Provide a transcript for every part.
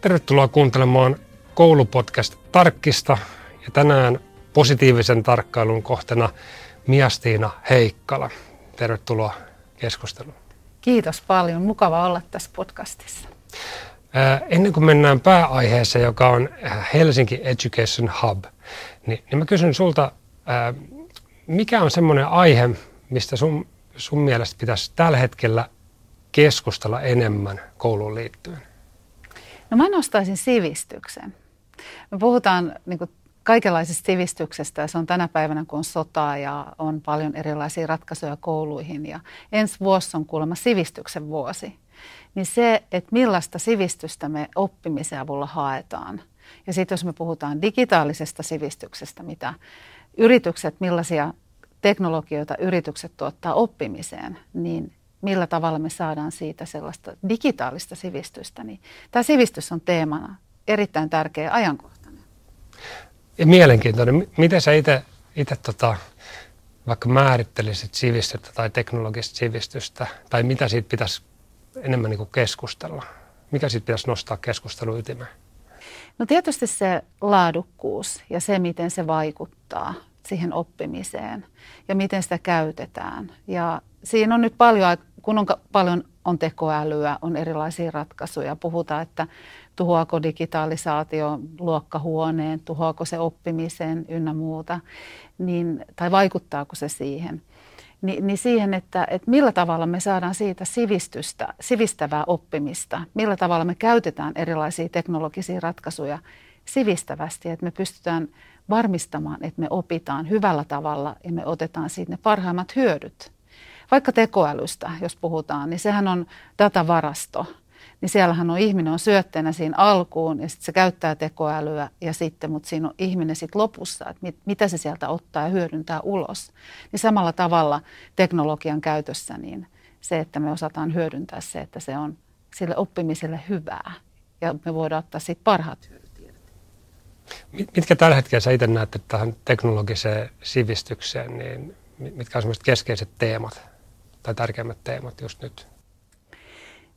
Tervetuloa kuuntelemaan koulupodcast Tarkkista ja tänään positiivisen tarkkailun kohtena Miastiina Heikkala. Tervetuloa keskusteluun. Kiitos paljon. Mukava olla tässä podcastissa. Ennen kuin mennään pääaiheeseen, joka on Helsinki Education Hub, niin, niin mä kysyn sulta, mikä on semmoinen aihe, mistä sun, sun mielestä pitäisi tällä hetkellä keskustella enemmän kouluun liittyen? No mä nostaisin sivistyksen. Me puhutaan niin kuin kaikenlaisesta sivistyksestä se on tänä päivänä, kun on sotaa ja on paljon erilaisia ratkaisuja kouluihin ja ensi vuosi on kuulemma sivistyksen vuosi. Niin se, että millaista sivistystä me oppimisen avulla haetaan. Ja sitten jos me puhutaan digitaalisesta sivistyksestä, mitä yritykset, millaisia teknologioita yritykset tuottaa oppimiseen, niin millä tavalla me saadaan siitä sellaista digitaalista sivistystä, niin tämä sivistys on teemana erittäin tärkeä ja ajankohtainen. Ja mielenkiintoinen. Miten sä itse tota, vaikka määrittelisit sivistystä tai teknologista sivistystä, tai mitä siitä pitäisi enemmän niin kuin keskustella? Mikä siitä pitäisi nostaa keskustelun ytimeen? No tietysti se laadukkuus ja se, miten se vaikuttaa siihen oppimiseen ja miten sitä käytetään. Ja siinä on nyt paljon, kun on paljon on tekoälyä, on erilaisia ratkaisuja. Puhutaan, että tuhoako digitalisaatio luokkahuoneen, tuhoako se oppimisen ynnä muuta, niin, tai vaikuttaako se siihen. Ni, niin siihen, että, että millä tavalla me saadaan siitä sivistystä, sivistävää oppimista, millä tavalla me käytetään erilaisia teknologisia ratkaisuja sivistävästi, että me pystytään varmistamaan, että me opitaan hyvällä tavalla ja me otetaan siitä ne parhaimmat hyödyt. Vaikka tekoälystä, jos puhutaan, niin sehän on datavarasto. Niin siellähän on ihminen on syötteenä siinä alkuun ja sitten se käyttää tekoälyä ja sitten, mutta siinä on ihminen sitten lopussa, että mit, mitä se sieltä ottaa ja hyödyntää ulos. Niin samalla tavalla teknologian käytössä niin se, että me osataan hyödyntää se, että se on sille oppimiselle hyvää ja me voidaan ottaa siitä parhaat hyödyt. Mitkä tällä hetkellä sä itse näet tähän teknologiseen sivistykseen, niin mitkä on sellaiset keskeiset teemat tai tärkeimmät teemat just nyt?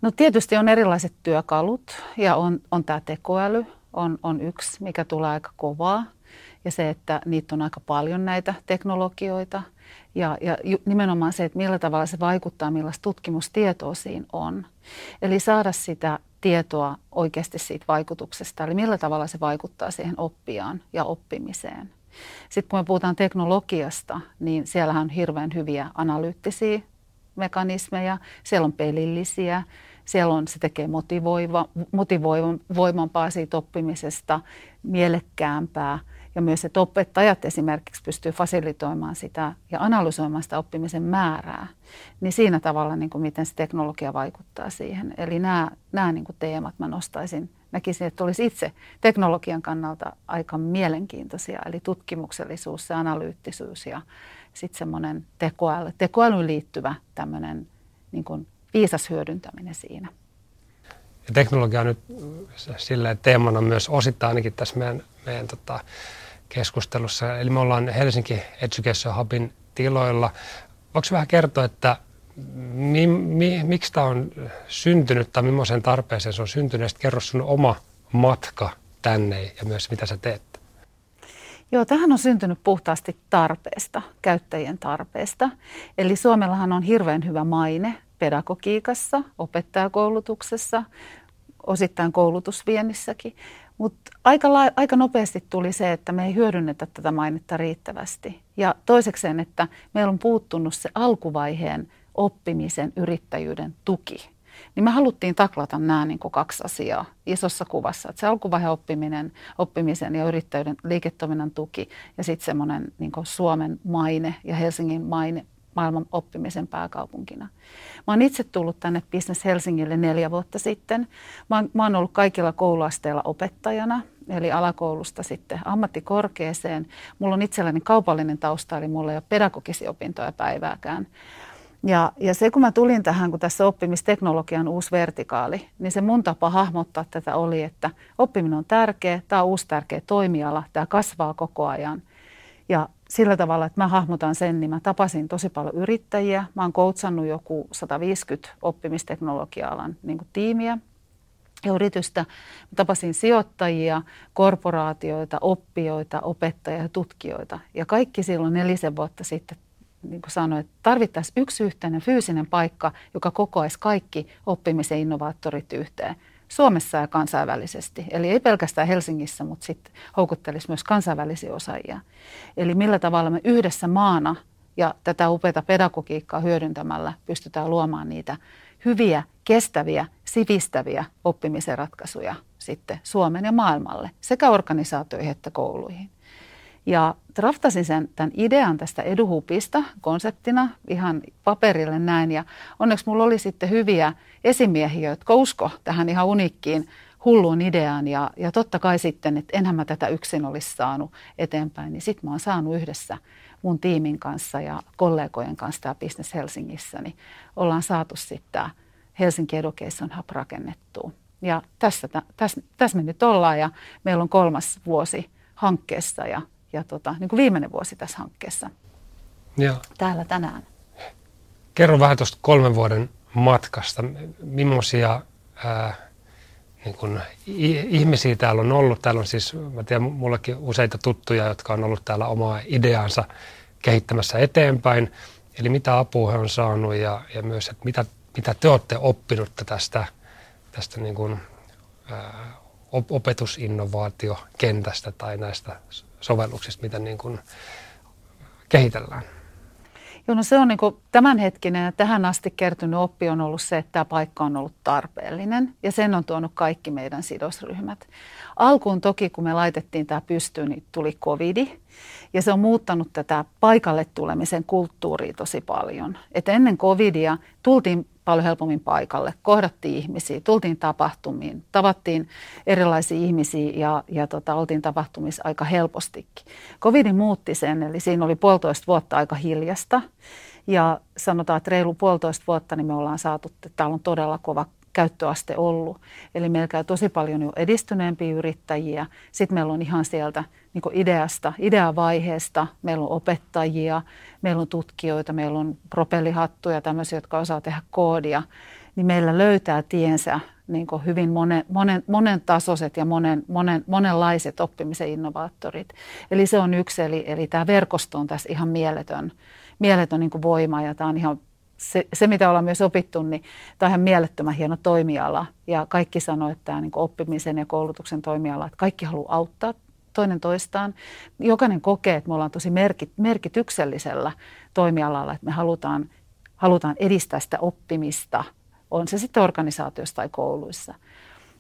No tietysti on erilaiset työkalut ja on, on tämä tekoäly, on, on yksi, mikä tulee aika kovaa. Ja se, että niitä on aika paljon näitä teknologioita. Ja, ja nimenomaan se, että millä tavalla se vaikuttaa, millaista tutkimustietoa siinä on. Eli saada sitä tietoa oikeasti siitä vaikutuksesta, eli millä tavalla se vaikuttaa siihen oppijaan ja oppimiseen. Sitten kun me puhutaan teknologiasta, niin siellähän on hirveän hyviä analyyttisiä mekanismeja, siellä on pelillisiä, siellä on, se tekee motivoiva, motivoivampaa siitä oppimisesta, mielekkäämpää – ja myös, että opettajat esimerkiksi pystyy fasilitoimaan sitä ja analysoimaan sitä oppimisen määrää, niin siinä tavalla, niin kuin miten se teknologia vaikuttaa siihen. Eli nämä, nämä niin kuin teemat mä nostaisin, näkisin, että olisi itse teknologian kannalta aika mielenkiintoisia, eli tutkimuksellisuus, se analyyttisuus ja sitten semmoinen tekoäly, tekoälyyn liittyvä tämmöinen niin kuin viisas hyödyntäminen siinä. Ja teknologia on nyt silleen teemana myös osittain ainakin tässä meidän, meidän tota, keskustelussa. Eli me ollaan Helsinki Education Hubin tiloilla. Voiko vähän kertoa, että mi, mi, miksi tämä on syntynyt tai millaiseen tarpeeseen se on syntynyt? Sitten kerro sun oma matka tänne ja myös mitä sä teet. Joo, tähän on syntynyt puhtaasti tarpeesta, käyttäjien tarpeesta. Eli Suomellahan on hirveän hyvä maine pedagogiikassa, opettajakoulutuksessa, osittain koulutusviennissäkin. Mutta aika, aika nopeasti tuli se, että me ei hyödynnetä tätä mainetta riittävästi. Ja toisekseen, että meillä on puuttunut se alkuvaiheen oppimisen yrittäjyyden tuki. Niin me haluttiin taklata nämä niin kuin kaksi asiaa isossa kuvassa. Että se alkuvaiheen oppiminen, oppimisen ja yrittäjyyden liiketoiminnan tuki ja sitten semmoinen niin Suomen maine ja Helsingin maine maailman oppimisen pääkaupunkina. Mä oon itse tullut tänne Business Helsingille neljä vuotta sitten. Mä oon, mä oon ollut kaikilla kouluasteilla opettajana, eli alakoulusta sitten ammattikorkeeseen. Mulla on itselläni kaupallinen tausta, eli mulla ei ole pedagogisia opintoja päivääkään. Ja, ja se, kun mä tulin tähän, kun tässä oppimisteknologian uusi vertikaali, niin se mun tapa hahmottaa tätä oli, että oppiminen on tärkeä, tämä on uusi tärkeä toimiala, tämä kasvaa koko ajan. Ja sillä tavalla, että mä hahmotan sen, niin mä tapasin tosi paljon yrittäjiä. Mä oon koutsannut joku 150 oppimisteknologia-alan niin tiimiä. ja yritystä. Tapasin sijoittajia, korporaatioita, oppijoita, opettajia ja tutkijoita. Ja kaikki silloin nelisen vuotta sitten niin kuin sanoin, että tarvittaisiin yksi yhteinen fyysinen paikka, joka kokoaisi kaikki oppimisen innovaattorit yhteen. Suomessa ja kansainvälisesti. Eli ei pelkästään Helsingissä, mutta sitten houkuttelisi myös kansainvälisiä osaajia. Eli millä tavalla me yhdessä maana ja tätä upeata pedagogiikkaa hyödyntämällä pystytään luomaan niitä hyviä, kestäviä, sivistäviä oppimisen ratkaisuja sitten Suomen ja maailmalle, sekä organisaatioihin että kouluihin. Ja draftasin sen, tämän idean tästä eduhupista konseptina ihan paperille näin. Ja onneksi mulla oli sitten hyviä esimiehiä, jotka usko tähän ihan unikkiin hulluun ideaan. Ja, ja totta kai sitten, että enhän mä tätä yksin olisi saanut eteenpäin, niin sitten mä oon saanut yhdessä mun tiimin kanssa ja kollegojen kanssa tämä Business Helsingissä, niin ollaan saatu sitten tämä Helsinki Education Hub rakennettua. Ja tässä, tässä, tässä me nyt ollaan ja meillä on kolmas vuosi hankkeessa ja ja tota, niin kuin viimeinen vuosi tässä hankkeessa Joo. täällä tänään. Kerro vähän tuosta kolmen vuoden matkasta. Millaisia ää, niin kun, ihmisiä täällä on ollut? Täällä on siis, mä tiedän, mullakin useita tuttuja, jotka on ollut täällä omaa ideansa kehittämässä eteenpäin. Eli mitä apua he on saanut ja, ja myös, että mitä, mitä te olette oppinut tästä, tästä niin kun, ää, opetusinnovaatiokentästä tai näistä sovelluksista, mitä niin kuin kehitellään? Joo, no se on niin kuin tämänhetkinen ja tähän asti kertynyt oppi on ollut se, että tämä paikka on ollut tarpeellinen ja sen on tuonut kaikki meidän sidosryhmät. Alkuun toki, kun me laitettiin tämä pystyyn, niin tuli covidi ja se on muuttanut tätä paikalle tulemisen kulttuuria tosi paljon. Et ennen covidia tultiin paljon helpommin paikalle. Kohdattiin ihmisiä, tultiin tapahtumiin, tavattiin erilaisia ihmisiä ja, ja tota, oltiin tapahtumissa aika helpostikin. Covid muutti sen, eli siinä oli puolitoista vuotta aika hiljasta. Ja sanotaan, että reilu puolitoista vuotta niin me ollaan saatu, että täällä on todella kova käyttöaste ollut. Eli meillä käy tosi paljon jo edistyneempiä yrittäjiä. Sitten meillä on ihan sieltä niin ideasta, ideavaiheesta, meillä on opettajia, meillä on tutkijoita, meillä on propellihattuja, tämmöisiä, jotka osaa tehdä koodia. Niin meillä löytää tiensä niin hyvin monen, monen, monen tasoiset ja monen, monen, monenlaiset oppimisen innovaattorit. Eli se on yksi, eli, eli tämä verkosto on tässä ihan mieletön, mieletön niin voima ja tämä on ihan se, se, mitä ollaan myös opittu, niin tämä on ihan mielettömän hieno toimiala. Ja kaikki sanoo, että tämä niin oppimisen ja koulutuksen toimiala, että kaikki haluaa auttaa toinen toistaan. Jokainen kokee, että me ollaan tosi merkityksellisellä toimialalla, että me halutaan, halutaan edistää sitä oppimista, on se sitten organisaatiossa tai kouluissa.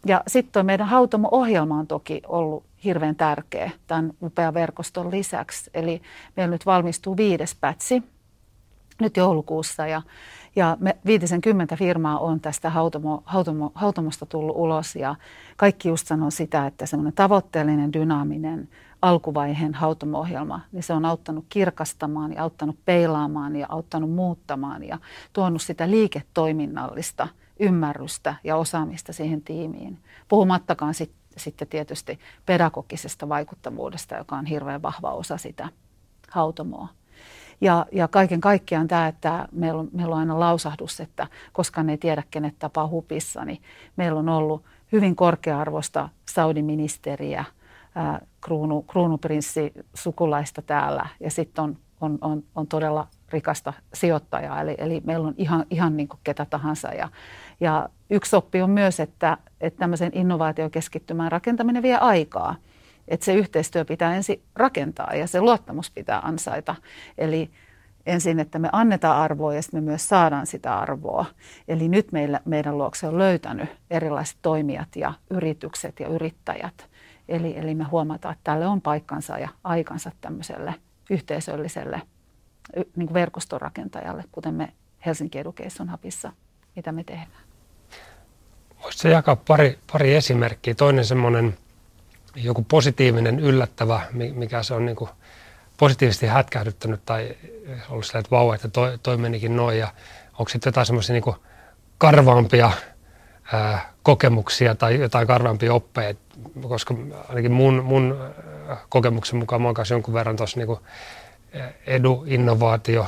Ja sitten meidän Hautomo-ohjelma on toki ollut hirveän tärkeä tämän upean verkoston lisäksi. Eli meillä nyt valmistuu viides pätsi nyt joulukuussa ja, ja me 50 firmaa on tästä hautomo, hautomo, hautomosta tullut ulos ja kaikki just sanoo sitä, että semmoinen tavoitteellinen, dynaaminen alkuvaiheen hautomo-ohjelma, niin se on auttanut kirkastamaan ja auttanut peilaamaan ja auttanut muuttamaan ja tuonut sitä liiketoiminnallista ymmärrystä ja osaamista siihen tiimiin. Puhumattakaan sit, sitten tietysti pedagogisesta vaikuttavuudesta, joka on hirveän vahva osa sitä hautomoa. Ja, ja kaiken kaikkiaan tämä, että meillä on, meillä on aina lausahdus, että koska ne ei tiedä, kenet tapaa hupissa, niin meillä on ollut hyvin korkea-arvoista Saudi-ministeriä, ää, kruunu, kruunuprinssi sukulaista täällä. Ja sitten on, on, on, on todella rikasta sijoittajaa, eli, eli meillä on ihan, ihan niin kuin ketä tahansa. Ja, ja yksi oppi on myös, että, että tämmöisen innovaatiokeskittymään rakentaminen vie aikaa – että se yhteistyö pitää ensin rakentaa ja se luottamus pitää ansaita. Eli ensin, että me annetaan arvoa ja sitten me myös saadaan sitä arvoa. Eli nyt meillä, meidän luokse on löytänyt erilaiset toimijat ja yritykset ja yrittäjät. Eli, eli me huomataan, että tälle on paikkansa ja aikansa tämmöiselle yhteisölliselle niin kuin verkostorakentajalle, kuten me Helsinki Education Hubissa, mitä me tehdään. Voisitko jakaa pari, pari esimerkkiä? Toinen semmoinen joku positiivinen, yllättävä, mikä se on niin kuin positiivisesti hätkähdyttänyt tai ollut sillä, että vau, että toi, toi menikin noin. Ja onko sitten jotain semmoisia niin karvaampia ää, kokemuksia tai jotain karvaampia oppeja, koska ainakin mun, mun kokemuksen mukaan mä oon kanssa jonkun verran tuossa niin edu-innovaatio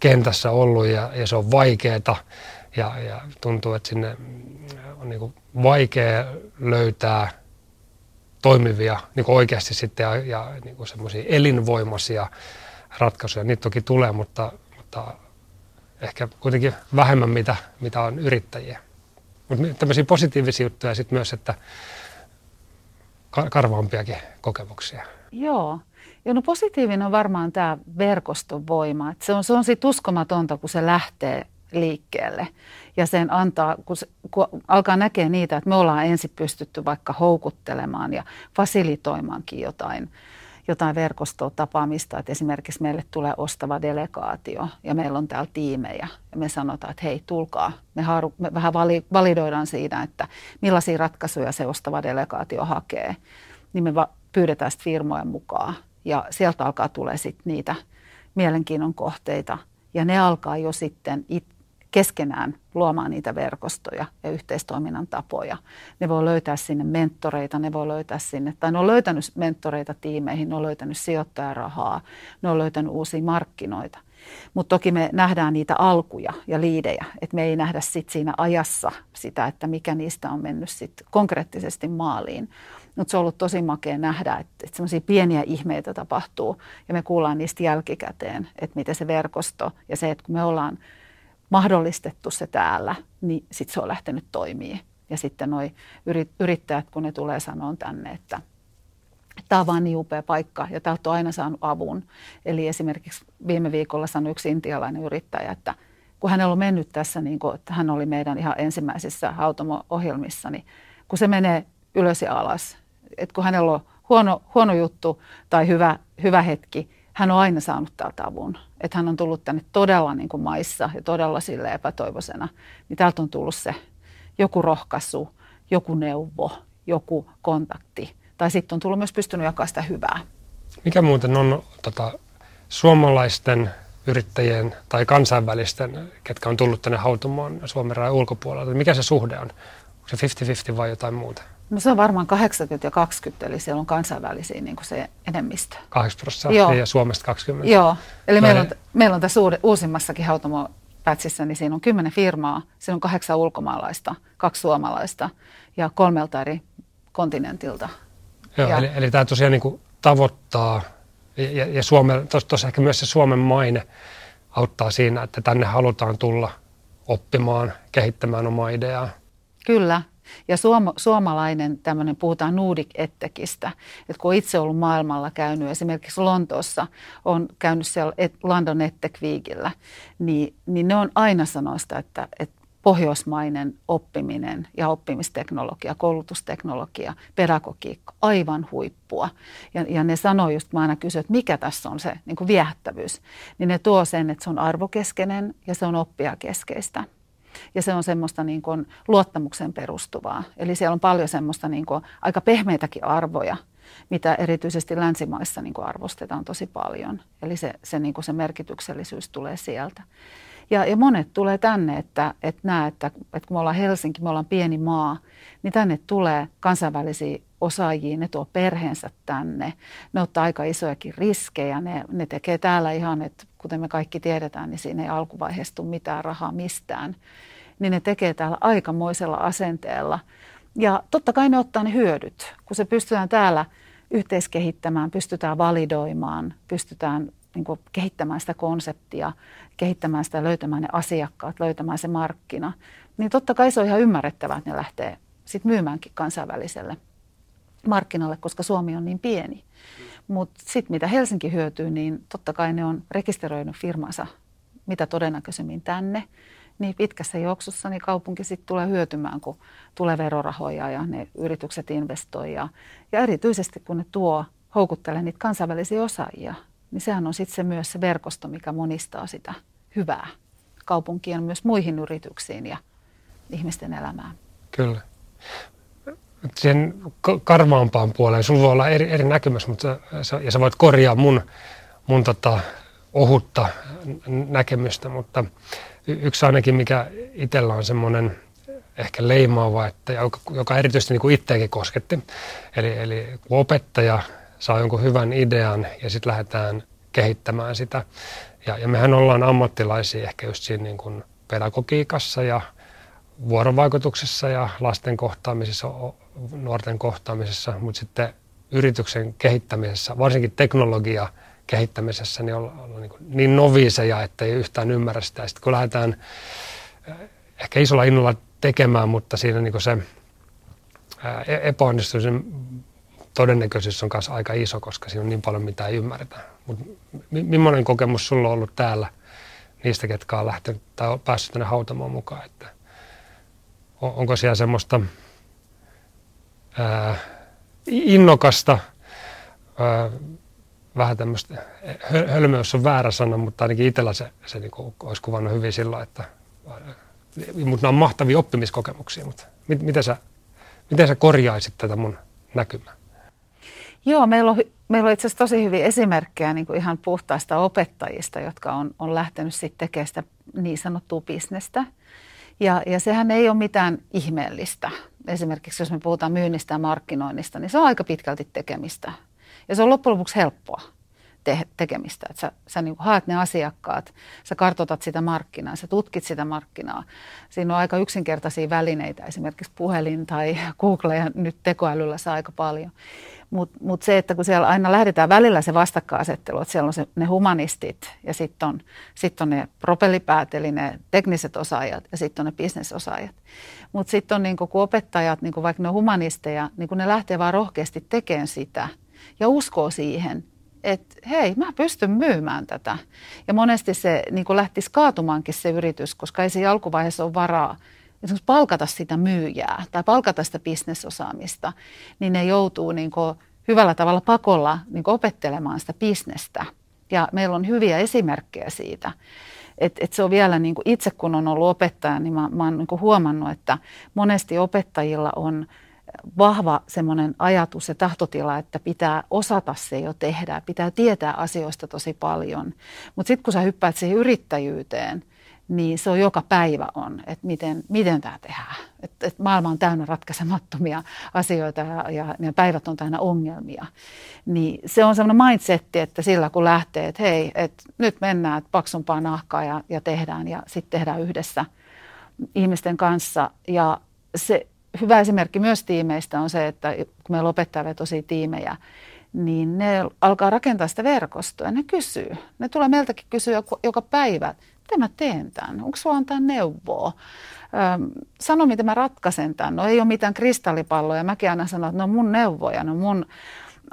kentässä ollut ja, ja se on vaikeaa ja, ja tuntuu, että sinne on niin vaikea löytää toimivia niin kuin oikeasti sitten ja, ja niin kuin semmoisia elinvoimaisia ratkaisuja. Niitä toki tulee, mutta, mutta ehkä kuitenkin vähemmän, mitä, mitä on yrittäjiä. Mutta tämmöisiä positiivisia juttuja sitten myös, että karvaampiakin kokemuksia. Joo. Ja no positiivinen on varmaan tämä verkoston voima. Et se on, se on sit uskomatonta, kun se lähtee liikkeelle. Ja sen antaa, kun, se, kun alkaa näkeä niitä, että me ollaan ensin pystytty vaikka houkuttelemaan ja fasilitoimaankin jotain jotain verkostotapaamista, että esimerkiksi meille tulee ostava delegaatio ja meillä on täällä tiimejä ja me sanotaan, että hei tulkaa, me, haru, me vähän vali, validoidaan siinä, että millaisia ratkaisuja se ostava delegaatio hakee, niin me va, pyydetään sitten firmojen mukaan ja sieltä alkaa tulee sitten niitä mielenkiinnon kohteita. Ja ne alkaa jo sitten it, keskenään luomaan niitä verkostoja ja yhteistoiminnan tapoja. Ne voi löytää sinne mentoreita, ne voi löytää sinne, tai ne on löytänyt mentoreita tiimeihin, ne on löytänyt sijoittajarahaa, ne on löytänyt uusia markkinoita. Mutta toki me nähdään niitä alkuja ja liidejä, että me ei nähdä sit siinä ajassa sitä, että mikä niistä on mennyt sit konkreettisesti maaliin. Mutta se on ollut tosi makea nähdä, että, että semmoisia pieniä ihmeitä tapahtuu ja me kuullaan niistä jälkikäteen, että miten se verkosto ja se, että kun me ollaan mahdollistettu se täällä, niin sitten se on lähtenyt toimii. Ja sitten noi yrittäjät, kun ne tulee sanoa tänne, että tämä on vaan niin upea paikka ja täältä on aina saanut avun. Eli esimerkiksi viime viikolla sanoi yksi intialainen yrittäjä, että kun hänellä on mennyt tässä, niin kuin, että hän oli meidän ihan ensimmäisissä hautomo-ohjelmissa, niin kun se menee ylös ja alas, että kun hänellä on huono, huono juttu tai hyvä, hyvä hetki, hän on aina saanut täältä avun. Että hän on tullut tänne todella niin kuin maissa ja todella sille epätoivoisena. Niin täältä on tullut se joku rohkaisu, joku neuvo, joku kontakti. Tai sitten on tullut myös pystynyt jakamaan sitä hyvää. Mikä muuten on tota, suomalaisten yrittäjien tai kansainvälisten, ketkä on tullut tänne hautumaan Suomen rajan ulkopuolelta, mikä se suhde on? Onko se 50-50 vai jotain muuta? No se on varmaan 80 ja 20, eli siellä on kansainvälisiä niin kuin se enemmistö. 8 prosenttia ja Suomesta 20. Joo, eli meillä on, meillä on tässä uusimmassakin Hautomo Pätsissä, niin siinä on kymmenen firmaa, siinä on kahdeksan ulkomaalaista, kaksi suomalaista ja kolmelta eri kontinentilta. Joo, ja, eli, eli tämä tosiaan niin kuin tavoittaa, ja, ja Suome, tuossa ehkä myös se Suomen maine auttaa siinä, että tänne halutaan tulla oppimaan, kehittämään omaa ideaa. Kyllä, ja suoma, suomalainen tämmöinen, puhutaan Nordic Ettekistä, että kun itse ollut maailmalla käynyt, esimerkiksi Lontoossa on käynyt siellä London Ettek Weekillä, niin, niin ne on aina sanoista, että, että pohjoismainen oppiminen ja oppimisteknologia, koulutusteknologia, pedagogiikka, aivan huippua. Ja, ja ne sanoo just, mä aina kysyn, että mikä tässä on se niin kuin viehättävyys, niin ne tuo sen, että se on arvokeskeinen ja se on oppijakeskeistä ja se on semmoista niin kuin luottamuksen perustuvaa. Eli siellä on paljon semmoista niin kuin aika pehmeitäkin arvoja, mitä erityisesti länsimaissa niin kuin arvostetaan tosi paljon. Eli se, se, niin kuin se merkityksellisyys tulee sieltä. Ja, ja monet tulee tänne, että, että näe, että, että kun me ollaan Helsinki, me ollaan pieni maa, niin tänne tulee kansainvälisiä osaajia, ne tuo perheensä tänne, ne ottaa aika isojakin riskejä, ne, ne tekee täällä ihan, että kuten me kaikki tiedetään, niin siinä ei alkuvaiheessa tule mitään rahaa mistään, niin ne tekee täällä aikamoisella asenteella. Ja totta kai ne ottaa ne hyödyt, kun se pystytään täällä yhteiskehittämään, pystytään validoimaan, pystytään niin kuin kehittämään sitä konseptia, kehittämään sitä, löytämään ne asiakkaat, löytämään se markkina, niin totta kai se on ihan ymmärrettävää, että ne lähtee sitten myymäänkin kansainväliselle markkinalle, koska Suomi on niin pieni. Mutta sitten mitä Helsinki hyötyy, niin totta kai ne on rekisteröinyt firmansa mitä todennäköisemmin tänne. Niin pitkässä juoksussa niin kaupunki sitten tulee hyötymään, kun tulee verorahoja ja ne yritykset investoi. Ja, ja erityisesti kun ne tuo, houkuttelee niitä kansainvälisiä osaajia, niin sehän on sitten se myös se verkosto, mikä monistaa sitä hyvää kaupunkien myös muihin yrityksiin ja ihmisten elämään. Kyllä siihen karvaampaan puoleen. Sulla voi olla eri, eri näkemys, mutta sä, ja sä voit korjaa mun, mun tota, ohutta näkemystä, mutta yksi ainakin, mikä itsellä on semmoinen ehkä leimaava, että joka, joka erityisesti niin kuin itseäkin kosketti. Eli, eli kun opettaja saa jonkun hyvän idean ja sitten lähdetään kehittämään sitä. Ja, ja mehän ollaan ammattilaisia ehkä just siinä niin kuin pedagogiikassa ja vuorovaikutuksessa ja lasten kohtaamisessa, nuorten kohtaamisessa, mutta sitten yrityksen kehittämisessä, varsinkin teknologia kehittämisessä, niin ollaan niin, niin noviiseja, että ei yhtään ymmärrä sitä. Sitten kun lähdetään ehkä isolla innolla tekemään, mutta siinä niin se e-, epäonnistumisen todennäköisyys on myös aika iso, koska siinä on niin paljon mitä ei ymmärretä. Mutta millainen kokemus sulla on ollut täällä niistä, ketkä on lähtenyt tai päässyt tänne hautamaan mukaan? Että onko siellä semmoista ää, innokasta, ää, vähän tämmöistä, hölmöys on väärä sana, mutta ainakin itsellä se, se niin kuin, olisi kuvannut hyvin silloin, että mutta nämä on mahtavia oppimiskokemuksia, mutta mit, miten, sä, miten sä korjaisit tätä mun näkymää? Joo, meillä on, meillä on itse asiassa tosi hyviä esimerkkejä niin kuin ihan puhtaista opettajista, jotka on, on lähtenyt sitten tekemään sitä niin sanottua bisnestä. Ja, ja sehän ei ole mitään ihmeellistä. Esimerkiksi jos me puhutaan myynnistä ja markkinoinnista, niin se on aika pitkälti tekemistä. Ja se on loppujen lopuksi helppoa te- tekemistä. Että sä, sä niin haet ne asiakkaat, sä kartotat sitä markkinaa, sä tutkit sitä markkinaa. Siinä on aika yksinkertaisia välineitä, esimerkiksi puhelin tai Google ja nyt tekoälyllä saa aika paljon. Mutta mut se, että kun siellä aina lähdetään välillä se vastakkainasettelu, että siellä on se, ne humanistit ja sitten on, sit on ne propellipäät, eli ne tekniset osaajat ja sitten on ne bisnesosaajat. Mutta sitten on niinku, kun opettajat, niinku vaikka ne on humanisteja, niin kun ne lähtee vaan rohkeasti tekemään sitä ja uskoo siihen, että hei, mä pystyn myymään tätä. Ja monesti se niin lähtisi kaatumaankin se yritys, koska ei se alkuvaiheessa ole varaa esimerkiksi palkata sitä myyjää tai palkata sitä bisnesosaamista, niin ne joutuu niin kuin hyvällä tavalla pakolla niin kuin opettelemaan sitä bisnestä. Ja meillä on hyviä esimerkkejä siitä. Et, et se on vielä, niin kuin itse kun on ollut opettaja, niin mä, mä oon niin huomannut, että monesti opettajilla on vahva semmoinen ajatus ja tahtotila, että pitää osata se jo tehdä, pitää tietää asioista tosi paljon. Mutta sitten kun sä hyppäät siihen yrittäjyyteen – niin se on joka päivä on, että miten, miten tämä tehdään. Että et maailma on täynnä ratkaisemattomia asioita ja, ja, ja päivät on täynnä ongelmia. Niin se on semmoinen mindsetti, että sillä kun lähtee, että hei, että nyt mennään että paksumpaa nahkaa ja, ja tehdään ja sitten tehdään yhdessä ihmisten kanssa. Ja se hyvä esimerkki myös tiimeistä on se, että kun meillä opettaa tosi tiimejä, niin ne alkaa rakentaa sitä verkostoa ne kysyy. Ne tulee meiltäkin kysyä joka päivä, miten mä teen tämän? Onko sulla antaa neuvoa? Öm, sano, miten mä ratkaisen tämän. No ei ole mitään kristallipalloja. Mäkin aina sanon, että no mun neuvoja, no mun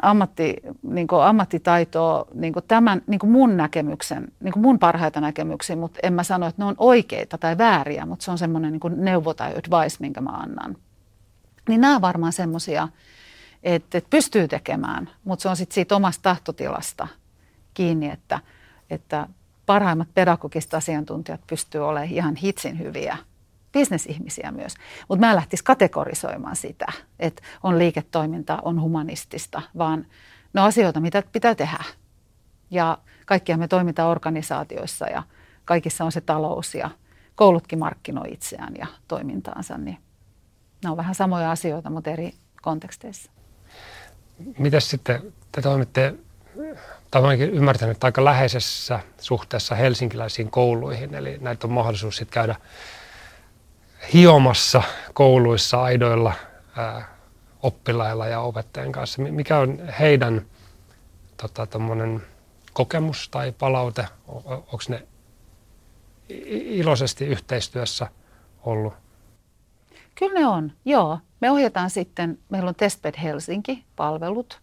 ammatti, niin kuin ammattitaitoa niin kuin tämän, niin kuin mun näkemyksen, niin kuin mun parhaita näkemyksiä, mutta en mä sano, että ne on oikeita tai vääriä, mutta se on semmoinen niin neuvo tai advice, minkä mä annan. Niin nämä on varmaan semmoisia, että, että pystyy tekemään, mutta se on sitten siitä omasta tahtotilasta kiinni, että, että parhaimmat pedagogiset asiantuntijat pystyy olemaan ihan hitsin hyviä bisnesihmisiä myös. Mutta mä en lähtisi kategorisoimaan sitä, että on liiketoiminta, on humanistista, vaan ne on asioita, mitä pitää tehdä. Ja kaikkia me toimitaan organisaatioissa ja kaikissa on se talous ja koulutkin markkinoi itseään ja toimintaansa, niin ne on vähän samoja asioita, mutta eri konteksteissa. Mitäs sitten, te toimitte tai olen ymmärtänyt, että aika läheisessä suhteessa helsinkiläisiin kouluihin, eli näitä on mahdollisuus sitten käydä hiomassa kouluissa aidoilla ää, oppilailla ja opettajien kanssa. Mikä on heidän tota, kokemus tai palaute? Onko ne iloisesti yhteistyössä ollut? Kyllä ne on, joo. Me ohjataan sitten, meillä on Testbed Helsinki-palvelut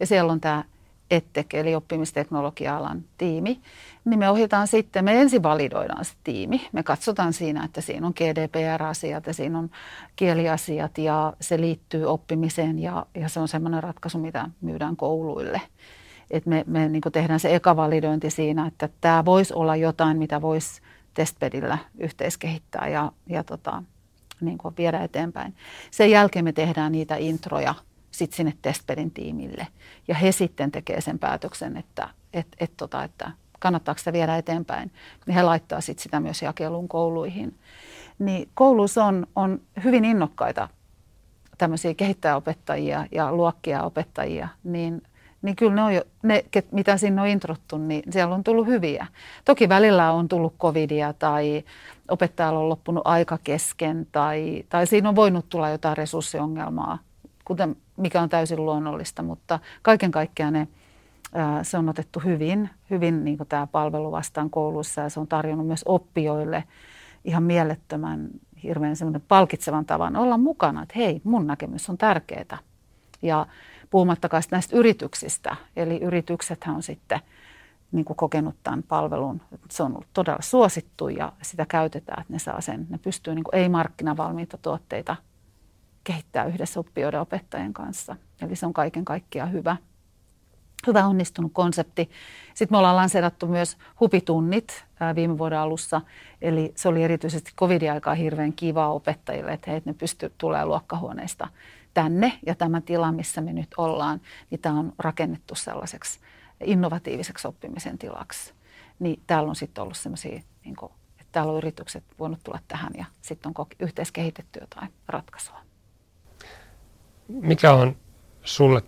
ja siellä on tämä ETTEC, eli oppimisteknologia-alan tiimi, niin me ohjataan sitten, me ensin validoidaan se tiimi. Me katsotaan siinä, että siinä on GDPR-asiat ja siinä on kieliasiat ja se liittyy oppimiseen ja, ja se on semmoinen ratkaisu, mitä myydään kouluille. Et me me niin tehdään se eka validointi siinä, että tämä voisi olla jotain, mitä voisi testpedillä yhteiskehittää ja, ja tota, niin kuin viedä eteenpäin. Sen jälkeen me tehdään niitä introja – sit sinne testpedin tiimille. Ja he sitten tekee sen päätöksen, että, et, et, tota, että kannattaako sitä viedä eteenpäin. Niin he laittaa sit sitä myös jakeluun kouluihin. Niin kouluissa on, on hyvin innokkaita tämmöisiä kehittäjäopettajia ja luokkia opettajia, niin niin kyllä ne, on jo, ne mitä sinne on introttu, niin siellä on tullut hyviä. Toki välillä on tullut covidia tai opettajalla on loppunut aika kesken tai, tai siinä on voinut tulla jotain resurssiongelmaa, kuten mikä on täysin luonnollista, mutta kaiken kaikkiaan ne, ää, se on otettu hyvin, hyvin niin tämä palvelu vastaan koulussa ja se on tarjonnut myös oppijoille ihan mielettömän, hirveän palkitsevan tavan olla mukana, että hei, mun näkemys on tärkeää. Ja puhumattakaan näistä yrityksistä, eli yrityksethän on sitten niin kuin kokenut tämän palvelun. Se on ollut todella suosittu ja sitä käytetään, että ne saa sen. Ne pystyy niin ei-markkinavalmiita tuotteita kehittää yhdessä oppijoiden opettajien kanssa. Eli se on kaiken kaikkiaan hyvä, hyvä onnistunut konsepti. Sitten me ollaan lanseerattu myös hupitunnit viime vuoden alussa. Eli se oli erityisesti covid-aikaa hirveän kiva opettajille, että he, ne pystyvät tulemaan luokkahuoneesta tänne. Ja tämä tila, missä me nyt ollaan, niin tämä on rakennettu sellaiseksi innovatiiviseksi oppimisen tilaksi. Niin täällä on sitten ollut sellaisia, niin että täällä on yritykset voinut tulla tähän ja sitten on yhteiskehitetty jotain ratkaisua. Mikä on sulle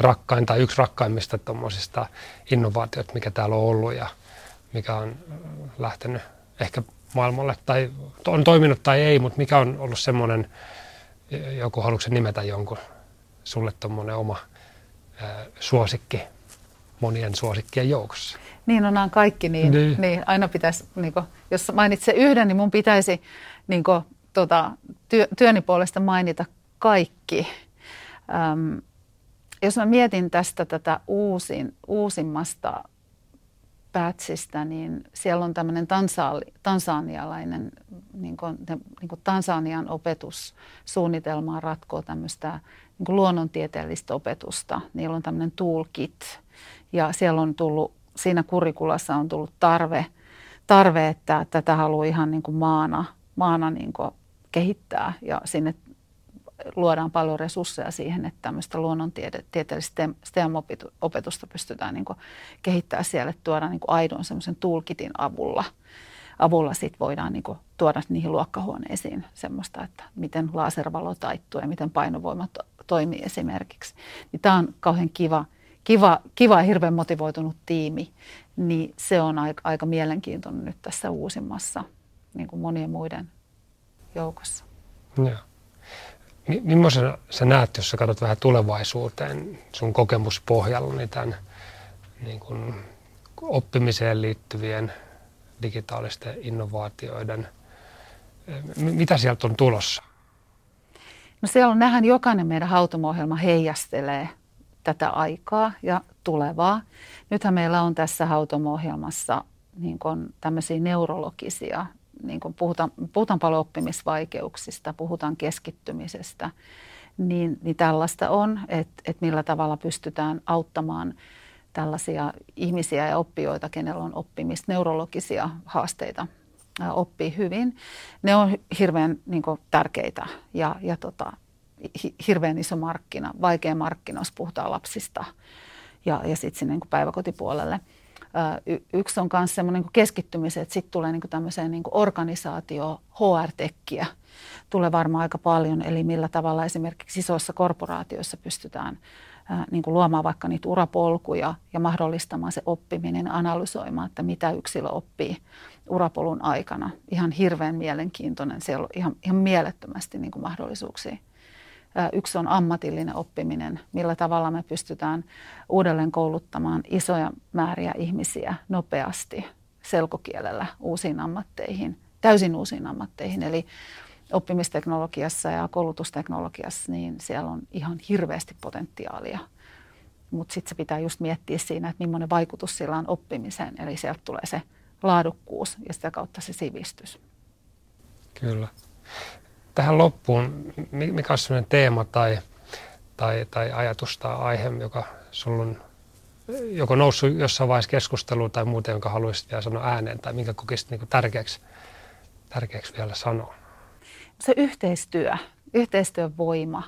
rakkain tai yksi rakkaimmista tuommoisista innovaatioita, mikä täällä on ollut ja mikä on lähtenyt ehkä maailmalle tai on toiminut tai ei, mutta mikä on ollut semmoinen, joku haluatko nimetä jonkun sulle tuommoinen oma ää, suosikki monien suosikkien joukossa? Niin, no nämä kaikki, niin, niin. niin aina pitäisi, niin kuin, jos mainitse yhden, niin mun pitäisi niin kuin, tota, työ, työni puolesta mainita kaikki. Öm, jos mä mietin tästä tätä uusin, uusimmasta pätsistä, niin siellä on tämmöinen tansaali, tansanialainen, niin kuin, niin kuin Tansanian opetussuunnitelmaa ratkoo tämmöistä niin luonnontieteellistä opetusta. Niillä on tämmöinen toolkit ja siellä on tullut, siinä kurikulassa on tullut tarve, tarve että tätä haluaa ihan niin kuin maana, maana niin kuin kehittää ja sinne luodaan paljon resursseja siihen, että tämmöistä luonnontieteellistä STEM-opetusta pystytään niin kehittämään siellä, että tuodaan niin aidon semmoisen tulkitin avulla. Avulla sit voidaan niin kuin tuoda niihin luokkahuoneisiin semmoista, että miten laservalo taittuu ja miten painovoima to- toimii esimerkiksi. Niin tämä on kauhean kiva, kiva, kiva ja hirveän motivoitunut tiimi, niin se on aika, aika mielenkiintoinen nyt tässä uusimmassa niin kuin monien muiden joukossa. Joo. Millaisen sä näet, jos sä katsot vähän tulevaisuuteen sun kokemuspohjalla, niin tämän niin kuin oppimiseen liittyvien digitaalisten innovaatioiden, mitä sieltä on tulossa? No siellä on nähän jokainen meidän hautomo heijastelee tätä aikaa ja tulevaa. Nythän meillä on tässä hautomo-ohjelmassa niin kuin tämmöisiä neurologisia niin kun puhutaan, puhutaan paljon oppimisvaikeuksista, puhutaan keskittymisestä, niin, niin tällaista on, että, että millä tavalla pystytään auttamaan tällaisia ihmisiä ja oppijoita, kenellä on oppimisneurologisia haasteita oppii hyvin. Ne on hirveän niin kuin, tärkeitä ja, ja tota, hirveän iso markkina, vaikea markkina, jos puhutaan lapsista ja, ja sitten sinne niin päiväkotipuolelle – y- yksi on myös semmoinen niin keskittymisen, että sitten tulee niin tämmöiseen niin organisaatio HR-tekkiä tulee varmaan aika paljon, eli millä tavalla esimerkiksi isoissa korporaatioissa pystytään niin kuin luomaan vaikka niitä urapolkuja ja mahdollistamaan se oppiminen, analysoimaan, että mitä yksilö oppii urapolun aikana. Ihan hirveän mielenkiintoinen, siellä on ihan, ihan mielettömästi niin kuin mahdollisuuksia. Yksi on ammatillinen oppiminen, millä tavalla me pystytään uudelleen kouluttamaan isoja määriä ihmisiä nopeasti selkokielellä uusiin ammatteihin, täysin uusiin ammatteihin. Eli oppimisteknologiassa ja koulutusteknologiassa, niin siellä on ihan hirveästi potentiaalia. Mutta sitten se pitää just miettiä siinä, että millainen vaikutus sillä on oppimiseen. Eli sieltä tulee se laadukkuus ja sitä kautta se sivistys. Kyllä tähän loppuun, mikä on sellainen teema tai, tai, tai ajatus tai aihe, joka sulla on joko noussut jossain vaiheessa keskusteluun tai muuten, jonka haluaisit vielä sanoa ääneen tai minkä kokisit niin tärkeäksi, tärkeäksi vielä sanoa? Se yhteistyö, yhteistyön voima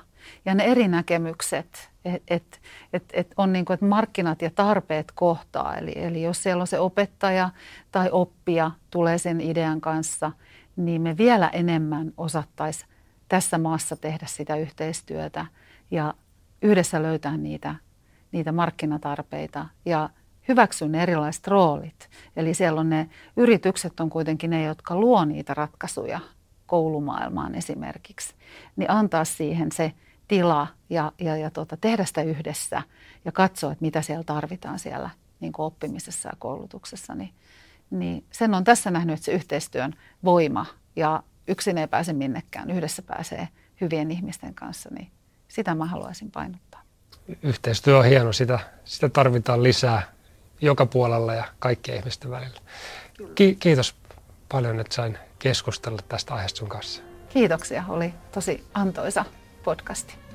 ja ne eri näkemykset, että et, et, on niin kuin, että markkinat ja tarpeet kohtaa. Eli, eli jos siellä on se opettaja tai oppija tulee sen idean kanssa – niin me vielä enemmän osattaisiin tässä maassa tehdä sitä yhteistyötä ja yhdessä löytää niitä niitä markkinatarpeita ja hyväksyn ne erilaiset roolit. Eli siellä on ne yritykset on kuitenkin ne, jotka luo niitä ratkaisuja koulumaailmaan esimerkiksi. Niin antaa siihen se tila ja, ja, ja tota, tehdä sitä yhdessä ja katsoa, että mitä siellä tarvitaan siellä niin oppimisessa ja koulutuksessa. Niin, niin sen on tässä nähnyt, että se yhteistyön voima ja yksin ei pääse minnekään, yhdessä pääsee hyvien ihmisten kanssa, niin sitä mä haluaisin painottaa. Yhteistyö on hieno, sitä, sitä tarvitaan lisää joka puolella ja kaikkien ihmisten välillä. Ki- kiitos paljon, että sain keskustella tästä aiheesta sun kanssa. Kiitoksia, oli tosi antoisa podcasti.